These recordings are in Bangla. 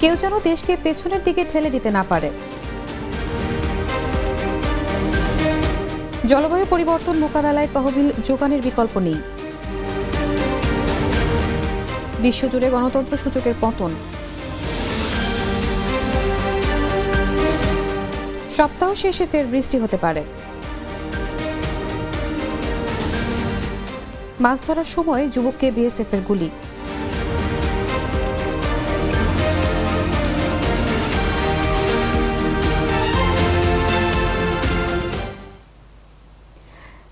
কেউ যেন দেশকে পেছনের দিকে ঠেলে দিতে না পারে। জলবায়ু পরিবর্তন মোকাবেলায় তহবিল যোগানের বিকল্প নেই। বিশ্বজুড়ে গণতন্ত্র সূচকের পতন। সপ্তাহ শেষে ফের বৃষ্টি হতে পারে। মাছ ধরার সময় যুবককে বিএসএফ এর গুলি।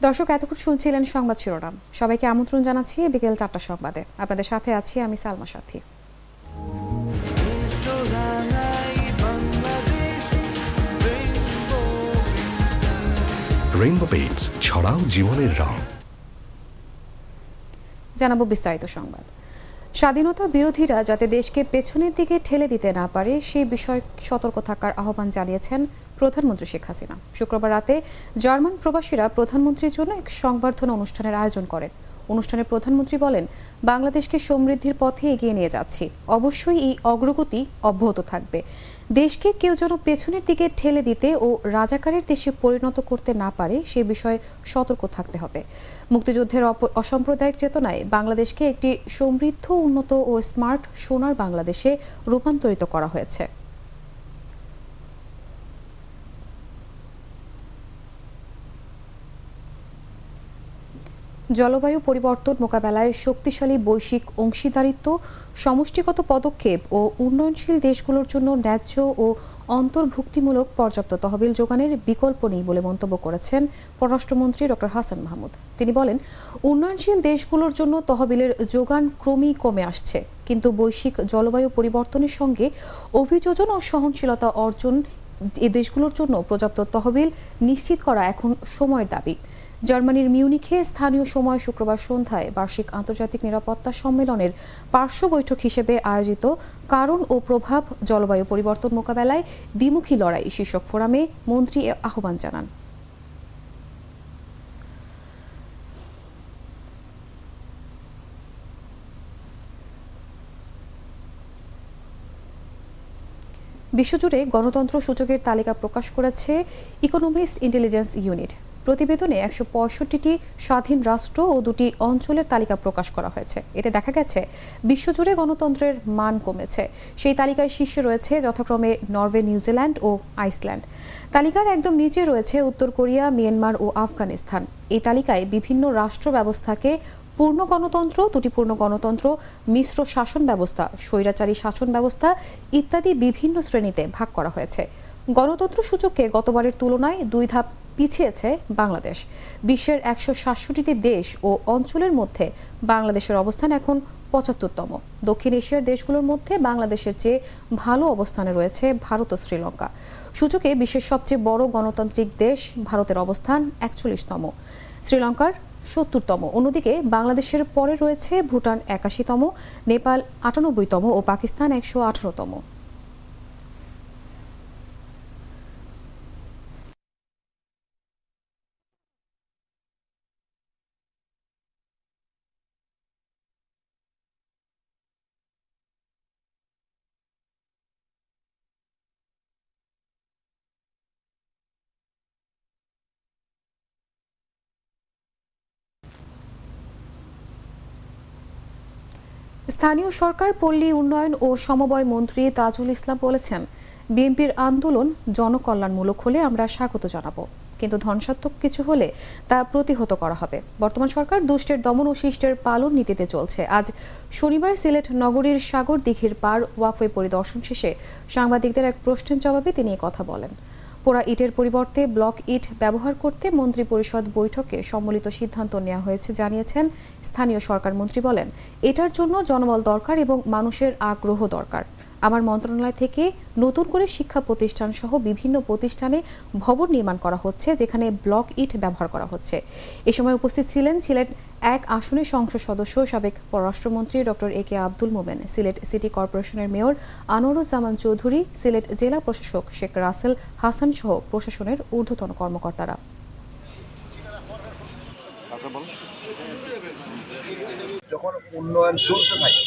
দর্শক এতক্ষণ শুনছিলেন সংবাদ শিরোনাম। সবাইকে আমন্ত্রণ জানাচ্ছি বিকেল চারটা সংবাদে। আপনাদের সাথে আছি আমি সালমা সাথী। রেইনবো পেইন্টস ছড়াও জীবনের রং। জানাব বিস্তারিত সংবাদ। স্বাধীনতা বিরোধীরা যাতে দেশকে পেছনের দিকে ঠেলে দিতে না পারে সেই বিষয়ে সতর্ক থাকার আহ্বান জানিয়েছেন প্রধানমন্ত্রী শেখ হাসিনা। শুক্রবার রাতে জার্মান প্রবাসীরা প্রধানমন্ত্রীর জন্য এক সংবর্ধনা অনুষ্ঠানের আয়োজন করেন। অনুষ্ঠানে প্রধানমন্ত্রী বলেন, বাংলাদেশকে সমৃদ্ধির পথে এগিয়ে নিয়ে যাচ্ছি। অবশ্যই এই অগ্রগতি অব্যাহত থাকবে। দেশকে কেউ যেন পেছনের দিকে ঠেলে দিতে ও রাজাকারের দেশে পরিণত করতে না পারে, সে বিষয়ে সতর্ক থাকতে হবে। মুক্তিযুদ্ধের অসাম্প্রদায়িক চেতনায় বাংলাদেশকে একটি সমৃদ্ধ, উন্নত ও স্মার্ট সোনার বাংলাদেশে রূপান্তরিত করা হয়েছে। জলবায়ু পরিবর্তন মোকাবেলায় শক্তিশালী বৈশ্বিক অংশীদারিত্ব, সমষ্টিগত পদক্ষেপ ও উন্নয়নশীল দেশগুলোর জন্য ন্যায্য ও অন্তর্ভুক্তিমূলক পর্যাপ্ত তহবিল যোগানের বিকল্প নেই বলে মন্তব্য করেছেন পররাষ্ট্রমন্ত্রী ড. হাসান মাহমুদ। তিনি বলেন, উন্নয়নশীল দেশগুলোর জন্য তহবিলের যোগান ক্রমেই কমে আসছে, কিন্তু বৈশ্বিক জলবায়ু পরিবর্তনের সঙ্গে অভিযোজন ও সহনশীলতা অর্জন এ দেশগুলোর জন্য পর্যাপ্ত তহবিল নিশ্চিত করা এখন সময়ের দাবি। জার্মানির মিউনিখে স্থানীয় সময় শুক্রবার সন্ধ্যায় বার্ষিক আন্তর্জাতিক নিরাপত্তা সম্মেলনের পার্শ্ব বৈঠক হিসেবে আয়োজিত কারণ ও প্রভাব জলবায়ু পরিবর্তন মোকাবেলায় দ্বিমুখী লড়াই শীর্ষক ফোরামে মন্ত্রী আহ্বান জানান। বিশ্বজুড়ে গণতন্ত্র সূচকের তালিকা প্রকাশ করেছে ইকোনমিস্ট ইন্টেলিজেন্স ইউনিট। প্রতিবেদনে একশো স্বাধীন রাষ্ট্র ও দুটি অঞ্চলের তালিকা প্রকাশ করা হয়েছে। এতে দেখা গেছে, বিশ্বজুড়ে গণতন্ত্রের মান কমেছে। সেই তালিকায় শীর্ষে রয়েছে যথাক্রমে নরওয়ে, নিউজিল্যান্ড ও আইসল্যান্ড। তালিকার একদম নিচে রয়েছে উত্তর কোরিয়া, মিয়ানমার ও আফগানিস্তান। এই তালিকায় বিভিন্ন রাষ্ট্র ব্যবস্থাকে পূর্ণ গণতন্ত্র, দুটি পূর্ণ গণতন্ত্র, মিশ্র শাসন ব্যবস্থা, স্বৈরাচারী শাসন ব্যবস্থা ইত্যাদি বিভিন্ন শ্রেণীতে ভাগ করা হয়েছে। গণতন্ত্র সূচককে গতবারের তুলনায় দুই ধাপ পিছিয়েছে বাংলাদেশ। বিশ্বের একশো সাতষট্টিটি দেশ ও অঞ্চলের মধ্যে বাংলাদেশের অবস্থান এখন পঁচাত্তরতম। দক্ষিণ এশিয়ার দেশগুলোর মধ্যে বাংলাদেশের চেয়ে ভালো অবস্থানে রয়েছে ভারত ও শ্রীলঙ্কা। সূচকে বিশ্বের সবচেয়ে বড় গণতান্ত্রিক দেশ ভারতের অবস্থান একচল্লিশতম। শ্রীলঙ্কার সত্তরতম। অন্যদিকে বাংলাদেশের পরে রয়েছে ভুটান একাশিতম, নেপাল আটানব্বইতম ও পাকিস্তান একশো আঠারোতম। স্থানীয় সরকার, পল্লী উন্নয়ন ও সমবায় মন্ত্রী তাজুল ইসলাম বলেছেন, বিএনপির আন্দোলন জনকল্যাণমূলক হলে আমরা স্বাগত জানাব। কিন্তু ধ্বংসাত্মক কিছু হলে তা প্রতিহত করা হবে। বর্তমান সরকার দুষ্টের দমন ও শিষ্টের পালন নীতিতে চলছে। আজ শনিবার সিলেট নগরীর সাগর দিঘির পার ওয়াকওয়ে পরিদর্শন শেষে সাংবাদিকদের এক প্রশ্নের জবাবে তিনি কথা বলেন। পোড়া ইটের পরিবর্তে ব্লক ইট ব্যবহার করতে মন্ত্রিপরিষদ বৈঠকে সম্মিলিত সিদ্ধান্ত নেওয়া হয়েছে, জানিয়েছেন স্থানীয় সরকার মন্ত্রী বলেন। এটার জন্য জনবল দরকার এবং মানুষের আগ্রহ দরকার। আমার মন্ত্রণালয় থেকে নতুন করে শিক্ষা প্রতিষ্ঠান সহ বিভিন্ন প্রতিষ্ঠানে ভবন নির্মাণ করা হচ্ছে, যেখানে ব্লক ইট ব্যবহার করা হচ্ছে। এ সময় উপস্থিত ছিলেন, সিলেট এক আসনের সংসদ সদস্য, সাবেক পররাষ্ট্রমন্ত্রী doctor A K Abdul Momen, Sylhet city কর্পোরেশনের মেয়র আনোরুজ্জামান চৌধুরী, সিলেট জেলা প্রশাসক শেখ রাসেল হাসান সহ প্রশাসনের ঊর্ধ্বতন কর্মকর্তারা। যখন উন্নয়ন চলতে থাকে,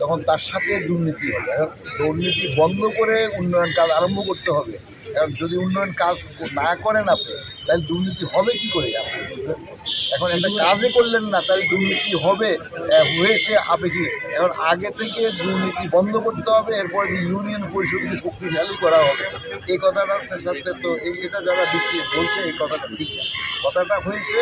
তখন তার সাথে দুর্নীতি হবে। দুর্নীতি বন্ধ করে উন্নয়ন কাজ আরম্ভ করতে হবে। এখন যদি উন্নয়ন কাজ না করেন আপনি, তাহলে দুর্নীতি হবে কি করে? আপনি এখন একটা কাজে করলেন না, তাহলে দুর্নীতি হবে হয়েছে আবেগী এখন আগে থেকে দুর্নীতি বন্ধ করতে হবে, এরপর ইউনিয়ন পরিষদকে শক্তিশালী করা হবে এই কথাটার সাথে তো এটা যারা বিক্রি বলছে এই কথাটা ঠিক কথাটা হয়েছে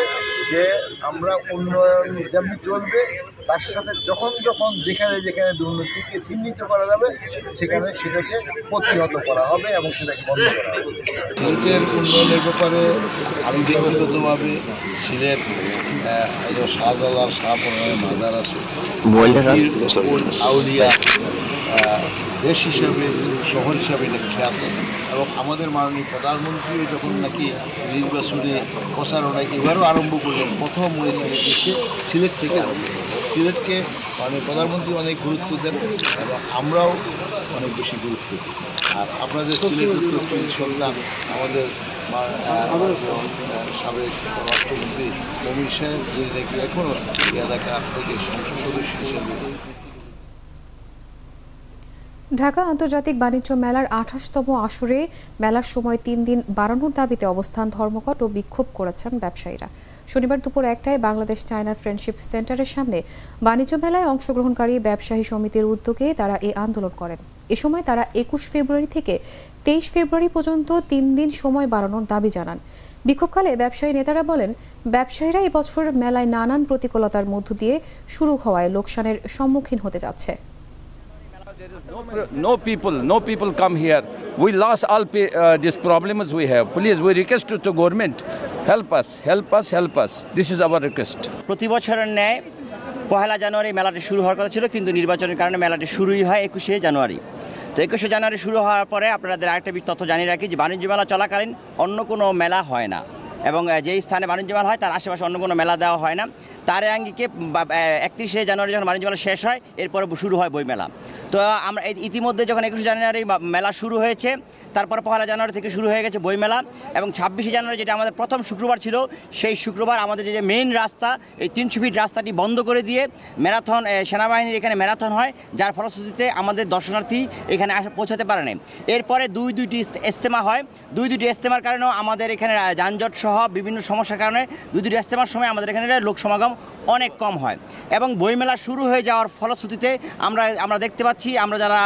যে আমরা উন্নয়ন যেমনি চলবে তার সাথে যখন যখন যেখানে যেখানে দুর্নীতিকে চিহ্নিত করা যাবে সেখানে সেটাকে প্রতিহত করা হবে এবং সেটাকে বন্ধ করা হবে। সিলেটের উন্নয়নের ব্যাপারে আমি ব্যক্তিগতভাবে সিলেট আহ, এই যে শাহজালাল শাহপুরের মাজার আছে আউলিয়া দেশ হিসাবে শহর হিসাবে এটা খ্যাত এবং আমাদের মাননীয় প্রধানমন্ত্রী যখন নাকি নির্বাচনী প্রচারণা এবারও আরম্ভ করলেন প্রথম উনি এসে সিলেট থেকে আরম্ভ সিলেটকে মানে প্রধানমন্ত্রী অনেক গুরুত্ব দেন এবং আমরাও অনেক বেশি গুরুত্ব দিই। আর আপনাদের উত্তর চব্বিশ সন্তান আমাদের সাবেক রাষ্ট্রমন্ত্রী নবীন সাহেব, যিনি নাকি এখনও এই এলাকা থেকে সংসদ সদস্য হিসেবে। ঢাকা আন্তর্জাতিক বাণিজ্য মেলার আঠাশতম আসরে মেলার সময় তিন দিন বাড়ানোর দাবিতে অবস্থান ধর্মঘট ও বিক্ষোভ করেছেন ব্যবসায়ীরা। শনিবার দুপুর একটায় বাংলাদেশ চায়না ফ্রেন্ডশিপ সেন্টারের সামনে বাণিজ্য মেলায় অংশগ্রহণকারী ব্যবসায়ী সমিতির উদ্যোগে তারা এই আন্দোলন করেন। এ সময় তারা একুশ ফেব্রুয়ারি থেকে তেইশ ফেব্রুয়ারি পর্যন্ত তিন দিন সময় বাড়ানোর দাবি জানান। বিক্ষোভকালে ব্যবসায়ী নেতারা বলেন, ব্যবসায়ীরা এবছর মেলায় নানান প্রতিকূলতার মধ্য দিয়ে শুরু হওয়ায় লোকসানের সম্মুখীন হতে যাচ্ছে। No, people, no people come here. We lost all uh, these problems we have. Please, we request to, to government, help us, help us, help us. This is our request. প্রতি বছরের ন্যায় পহেলা জানুয়ারি মেলাটি শুরু হওয়ার কথা ছিল কিন্তু নির্বাচনের কারণে মেলাটি শুরুই হয় একুশে জানুয়ারি তো একুশে জানুয়ারি শুরু হওয়ার পরে আপনাদের আরেকটা তথ্য জানিয়ে রাখি যে বাণিজ্য মেলা চলাকালীন অন্য কোনো মেলা হয় না এবং যেই স্থানে বাণিজ্য মেলা হয় তার আশেপাশে অন্য কোনো মেলা দেওয়া হয় না তার আঙ্গিকে একত্রিশে জানুয়ারি যখন বাণিজ্য মেলা শেষ হয়, এরপর শুরু হয় বইমেলা তো, আমরা ইতিমধ্যে যখন একুশে জানুয়ারি মেলা শুরু হয়েছে, তারপর পহেলা জানুয়ারি থেকে শুরু হয়ে গেছে বইমেলা এবং ছাব্বিশে জানুয়ারি যেটা আমাদের প্রথম শুক্রবার ছিল, সেই শুক্রবার আমাদের যে মেইন রাস্তা, এই তিনশো ফিট রাস্তাটি বন্ধ করে দিয়ে ম্যারাথন সেনাবাহিনীর এখানে ম্যারাথন হয়, যার ফলশ্রুতিতে আমাদের দর্শনার্থী এখানে আসা, পৌঁছাতে পারে নাই। এরপরে দুই, দুইটি ইস্তেমা হয়। দুই, দুইটি ইস্তেমার কারণেও আমাদের এখানে যানজট সহ বিভিন্ন সমস্যার কারণে দুই দুটি ইস্তেমার সময় আমাদের এখানে লোক সমাগম অনেক কম হয়। এবং বইমেলা শুরু হয়ে যাওয়ার ফলশ্রুতিতে আমরা আমরা দেখতে পাচ্ছি আমরা যারা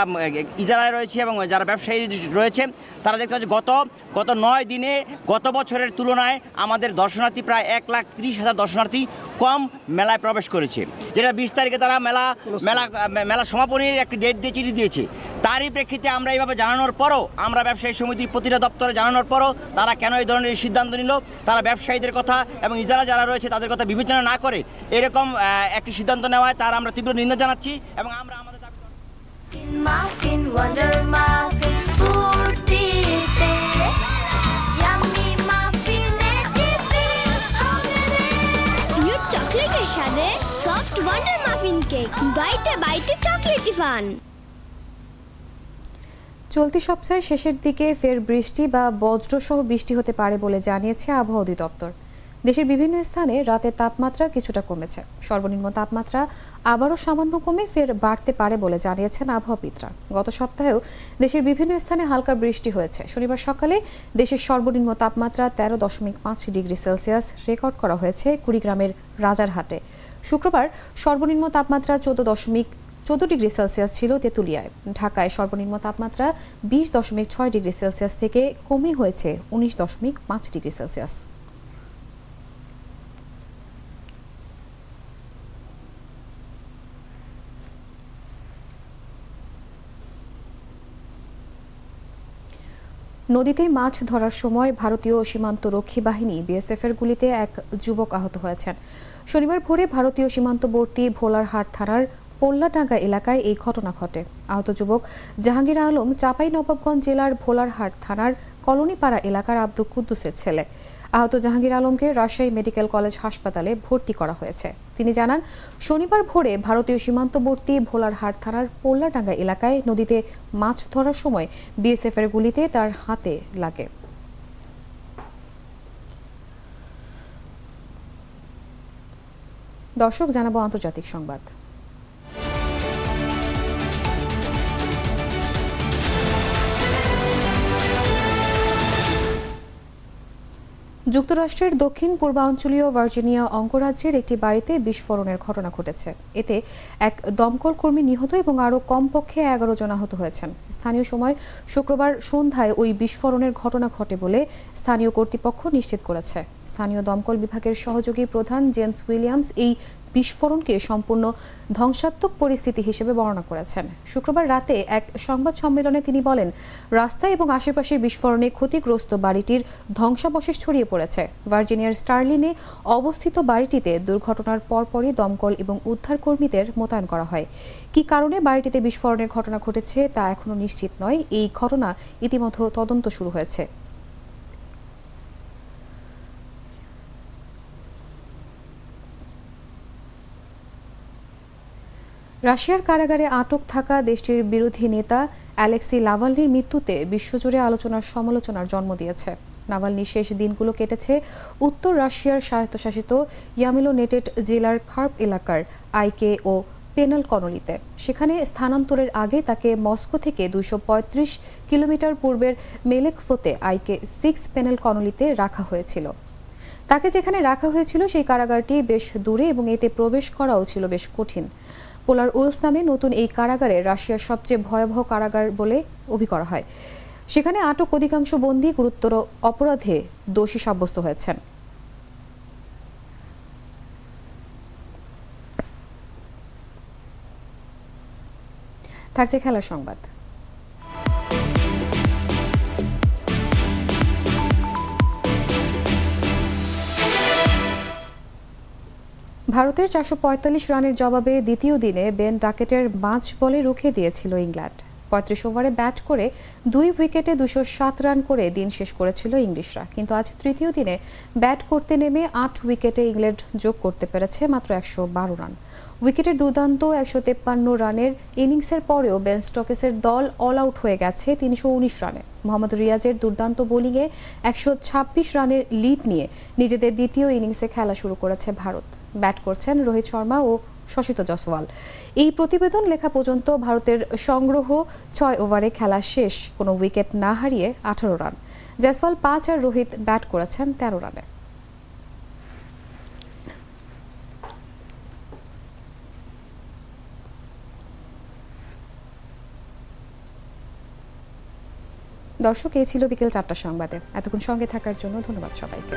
ইজারায় রয়েছি এবং যারা ব্যবসায়ী রয়েছে তারা দেখতে পাচ্ছি গত গত নয় দিনে গত বছরের তুলনায় আমাদের দর্শনার্থী প্রায় এক লাখ ত্রিশ হাজার দর্শনার্থী কম মেলায় প্রবেশ করেছে। যেটা বিশ তারিখে তারা মেলা মেলা মেলা সমাপনীর একটি ডেট দিয়ে চিঠি দিয়েছে। তারই প্রেক্ষিতে আমরা এইভাবে জানানোর পরও আমরা ব্যবসায়ী সমিতি প্রতিটা দপ্তরে জানানোর পরও তারা কেন এই ধরনের সিদ্ধান্ত নিল তারা ব্যবসায়ীদের কথা এবং ইজারা যারা রয়েছে তাদের কথা বিবেচনা না করে এরকম একটি সিদ্ধান্ত নেওয়ায় তার আমরা তীব্র নিন্দা জানাচ্ছি এবং আমরা আমাদের চকলেটের সাথে সফট ওয়ান্ডার মাফিন কেক বাইটে বাইটে চকলেটি ফান চলতি সপ্তাহের শেষের দিকে ফের বৃষ্টি বা বজ্রসহ বৃষ্টি হতে পারে বলে জানিয়েছে আবহাওয়া অধিদপ্তর। দেশের বিভিন্ন স্থানে রাতের তাপমাত্রা কিছুটা কমেছে। সর্বনিম্ন তাপমাত্রা আবারও সামান্য কমে ফের বাড়তে পারে বলে জানিয়েছেন আবহাওয়াবিদরা। গত সপ্তাহেও দেশের বিভিন্ন স্থানে হালকা বৃষ্টি হয়েছে। শনিবার সকালে দেশের সর্বনিম্ন তাপমাত্রা তেরো দশমিক পাঁচ ডিগ্রি সেলসিয়াস রেকর্ড করা হয়েছে কুড়িগ্রামের রাজারহাটে। শুক্রবার সর্বনিম্ন তাপমাত্রা চোদ্দ দশমিক চোদ্দ ডিগ্রি সেলসিয়াস ছিল তেঁতুলিয়ায়। ঢাকায় সর্বনিম্ন তাপমাত্রা বিশ দশমিক ছয় ডিগ্রি সেলসিয়াস থেকে কমে হয়েছে উনিশ দশমিক পাঁচ ডিগ্রি সেলসিয়াস। নদীতে মাছ ধরার সময় ভারতীয় সীমান্ত রক্ষী বাহিনী বিএসএফ এর গুলিতে এক যুবক আহত হয়েছেন। শনিবার ভোরে ভারতীয় সীমান্তবর্তী ভোলারহাট থানার পোল্লাডাঙ্গা এলাকায় এই ঘটনা ঘটে। আহত যুবক জাহাঙ্গীর আলম চাপাই নবাবগঞ্জ জেলার ভোলারহাট থানার কলোনিপাড়া এলাকার আব্দুল কুদ্দুসের ছেলে। আহত জাহাঙ্গীর আলমকে রাজশাহী মেডিকেল কলেজ হাসপাতালে ভর্তি করা হয়েছে। তিনি জানান, শনিবার ভোরে ভারতীয় সীমান্তবর্তী ভোলারহাট থানার পোল্লাডাঙ্গা এলাকায় নদীতে মাছ ধরার সময় বিএসএফ এর গুলিতে তার হাতে লাগে। দর্শক, জানাব আন্তর্জাতিক সংবাদ। যুক্তরাষ্ট্রের দক্ষিণ পূর্বাঞ্চলীয় ভার্জিনিয়া অঙ্গরাজ্যের একটি বাড়িতে বিস্ফোরণের ঘটনা ঘটেছে। এতে এক দমকল কর্মী নিহত এবং আরও কমপক্ষে এগারো জন আহত হয়েছেন। স্থানীয় সময় শুক্রবার সন্ধ্যায় ওই বিস্ফোরণের ঘটনা ঘটে বলে স্থানীয় কর্তৃপক্ষ নিশ্চিত করেছে। স্থানীয় দমকল বিভাগের সহযোগী প্রধান জেমস উইলিয়ামস এই বিস্ফোরণকে সম্পূর্ণ ধ্বংসাত্মক পরিস্থিতি হিসেবে বর্ণনা করেছেন। শুক্রবার রাতে এক সংবাদ সম্মেলনে তিনি বলেন রাস্তা এবং আশেপাশের বিস্ফোরণে ক্ষতিগ্রস্ত বাড়িটির ধ্বংসাবশেষ ছড়িয়ে পড়েছে। ভার্জিনিয়ার স্টার্লিনে অবস্থিত বাড়িটিতে দুর্ঘটনার পরপরই দমকল এবং উদ্ধার কর্মীদের মোতায়েন করা হয়। কী কারণে বাড়িটিতে বিস্ফোরণের ঘটনা ঘটেছে তা এখনও নিশ্চিত নয়। এই ঘটনা ইতিমধ্যে তদন্ত শুরু হয়েছে। রাশিয়ার কারাগারে আটক থাকা দেশটির বিরোধী নেতা অ্যালেক্সি লাভালনির মৃত্যুতে বিশ্বজুড়ে আলোচনার সমালোচনার জন্ম দিয়েছে। নাভালনির শেষ দিনগুলো কেটেছে উত্তর রাশিয়ার স্বায়ত্তশাসিত ইয়ামিলো ইয়ামিলোনেটেড জেলার খার্প এলাকার আইকে ও পেনাল কনলিতে সেখানে স্থানান্তরের আগে তাকে মস্কো থেকে দুইশো পঁয়ত্রিশ কিলোমিটার পূর্বের মেলেকফোতে আইকে সিক্স পেনেল কনলিতে রাখা হয়েছিল। তাকে যেখানে রাখা হয়েছিল সেই কারাগারটি বেশ দূরে এবং এতে প্রবেশ করাও ছিল বেশ কঠিন। পোলার উলফ নামে নতুন এই কারাগারে রাশিয়ার সবচেয়ে ভয়াবহ কারাগার বলে অভি করা হয়। সেখানে আটক অধিকাংশ বন্দী গুরুতর অপরাধে দোষী সাব্যস্ত হয়েছেন। থাকছে খেলার সংবাদ। ভারতের চারশো পঁয়তাল্লিশ রানের জবাবে দ্বিতীয় দিনে বেন ডাকেটের পাঁচ বলে রুখে দিয়েছিল ইংল্যান্ড। পঁয়ত্রিশ ওভারে ব্যাট করে দুই উইকেটে দুশো সাত রান করে দিন শেষ করেছিল ইংলিশরা। কিন্তু আজ তৃতীয় দিনে ব্যাট করতে নেমে আট উইকেটে ইংল্যান্ড যোগ করতে পেরেছে মাত্র একশো বারো রান। উইকেটের দুর্দান্ত একশো তেপ্পান্ন রানের ইনিংসের পরেও বেন স্টকেসের দল অল আউট হয়ে গেছে তিনশো উনিশ রানে। মোহাম্মদ রিয়াজের দুর্দান্ত বোলিংয়ে একশো ছাব্বিশ রানের লিড নিয়ে নিজেদের দ্বিতীয় ইনিংসে খেলা শুরু করেছে ভারত। ব্যাট করছেন রোহিত শর্মা ও শশিত জসওয়াল এই প্রতিবেদন লেখা পর্যন্ত ভারতের সংগ্রহ ছয় ওভারে খেলা শেষ। কোনো উইকেট না হারিয়ে আঠারো রান। জয়সওয়াল পাঁচ আর রোহিত ব্যাট করেছেন তেরো রানে। দর্শক, এই ছিল বিকেল চারটার সংবাদে। এতক্ষণ সঙ্গে থাকার জন্য ধন্যবাদ সবাইকে।